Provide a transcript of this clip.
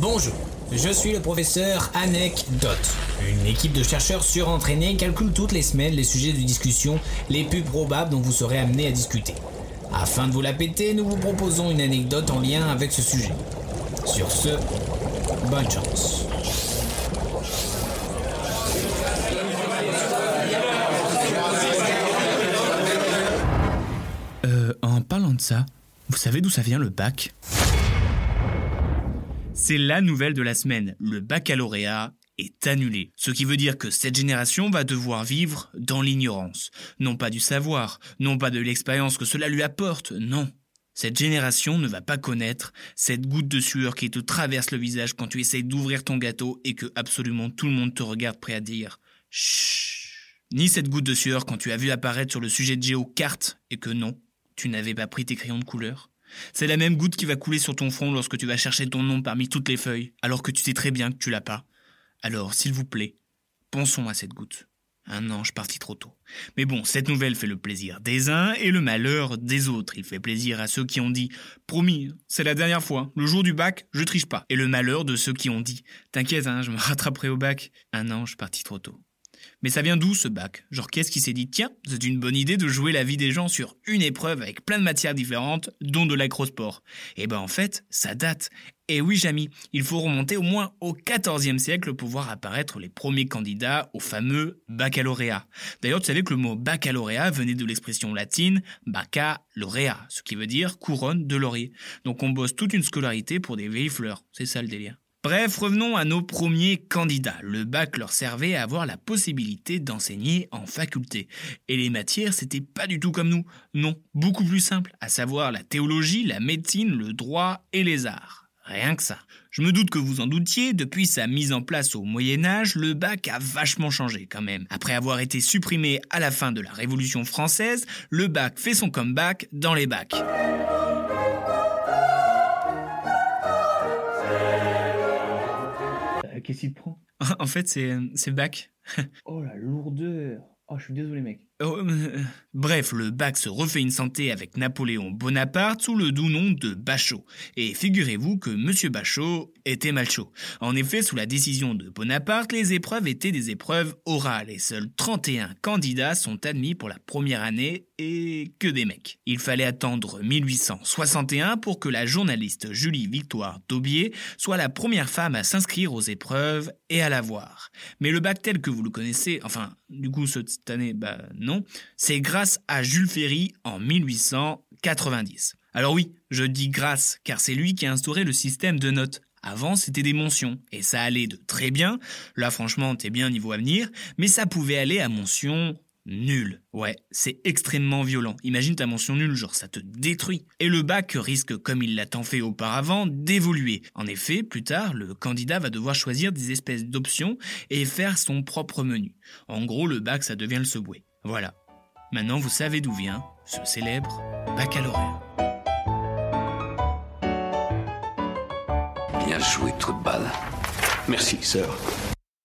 Bonjour, je suis le professeur Anecdote. Une équipe de chercheurs surentraînés calcule toutes les semaines les sujets de discussion les plus probables dont vous serez amené à discuter. Afin de vous la péter, nous vous proposons une anecdote en lien avec ce sujet. Sur ce, bonne chance. Euh, en parlant de ça, vous savez d'où ça vient le bac? C'est la nouvelle de la semaine. Le baccalauréat est annulé. Ce qui veut dire que cette génération va devoir vivre dans l'ignorance. Non pas du savoir, non pas de l'expérience que cela lui apporte, non. Cette génération ne va pas connaître cette goutte de sueur qui te traverse le visage quand tu essayes d'ouvrir ton gâteau et que absolument tout le monde te regarde prêt à dire Chut. Ni cette goutte de sueur quand tu as vu apparaître sur le sujet de géo carte et que non, tu n'avais pas pris tes crayons de couleur. C'est la même goutte qui va couler sur ton front lorsque tu vas chercher ton nom parmi toutes les feuilles, alors que tu sais très bien que tu l'as pas. Alors, s'il vous plaît, pensons à cette goutte. Un ange parti trop tôt. Mais bon, cette nouvelle fait le plaisir des uns et le malheur des autres. Il fait plaisir à ceux qui ont dit Promis, c'est la dernière fois, le jour du bac, je triche pas. Et le malheur de ceux qui ont dit T'inquiète, hein, je me rattraperai au bac. Un ange parti trop tôt. Mais ça vient d'où ce bac? Genre qu'est-ce qui s'est dit? Tiens, c'est une bonne idée de jouer la vie des gens sur une épreuve avec plein de matières différentes, dont de l'acrosport. Et ben en fait, ça date. Et oui, Jamy, il faut remonter au moins au XIVe siècle pour voir apparaître les premiers candidats au fameux baccalauréat. D'ailleurs, tu savais que le mot baccalauréat venait de l'expression latine baccalauréat, ce qui veut dire couronne de laurier. Donc on bosse toute une scolarité pour des vieilles fleurs. C'est ça le délire. Bref, revenons à nos premiers candidats. Le bac leur servait à avoir la possibilité d'enseigner en faculté. Et les matières, c'était pas du tout comme nous. Non, beaucoup plus simple, à savoir la théologie, la médecine, le droit et les arts. Rien que ça. Je me doute que vous en doutiez, depuis sa mise en place au Moyen Âge, le bac a vachement changé quand même. Après avoir été supprimé à la fin de la Révolution française, le bac fait son comeback dans les bacs. Qu'est-ce qu'il te prend? En fait, c'est c'est bac. Oh la lourdeur Oh, je suis désolé, mec. Oh, euh, Bref, le bac se refait une santé avec Napoléon Bonaparte sous le doux nom de Bachot. Et figurez-vous que Monsieur Bachot était mal chaud. En effet, sous la décision de Bonaparte, les épreuves étaient des épreuves orales et seuls 31 candidats sont admis pour la première année et que des mecs. Il fallait attendre 1861 pour que la journaliste Julie Victoire Daubier soit la première femme à s'inscrire aux épreuves et à la voir. Mais le bac tel que vous le connaissez, enfin, du coup, cette année, bah non, c'est grâce à Jules Ferry en 1890. Alors oui, je dis grâce, car c'est lui qui a instauré le système de notes. Avant, c'était des mentions, et ça allait de très bien, là franchement, t'es bien niveau avenir, mais ça pouvait aller à mention nul. Ouais, c'est extrêmement violent. Imagine ta mention nulle, genre ça te détruit. Et le bac risque, comme il l'a tant fait auparavant, d'évoluer. En effet, plus tard, le candidat va devoir choisir des espèces d'options et faire son propre menu. En gros, le bac, ça devient le subway. Voilà. Maintenant, vous savez d'où vient ce célèbre baccalauréat. Bien joué, trou de. Merci, sœur.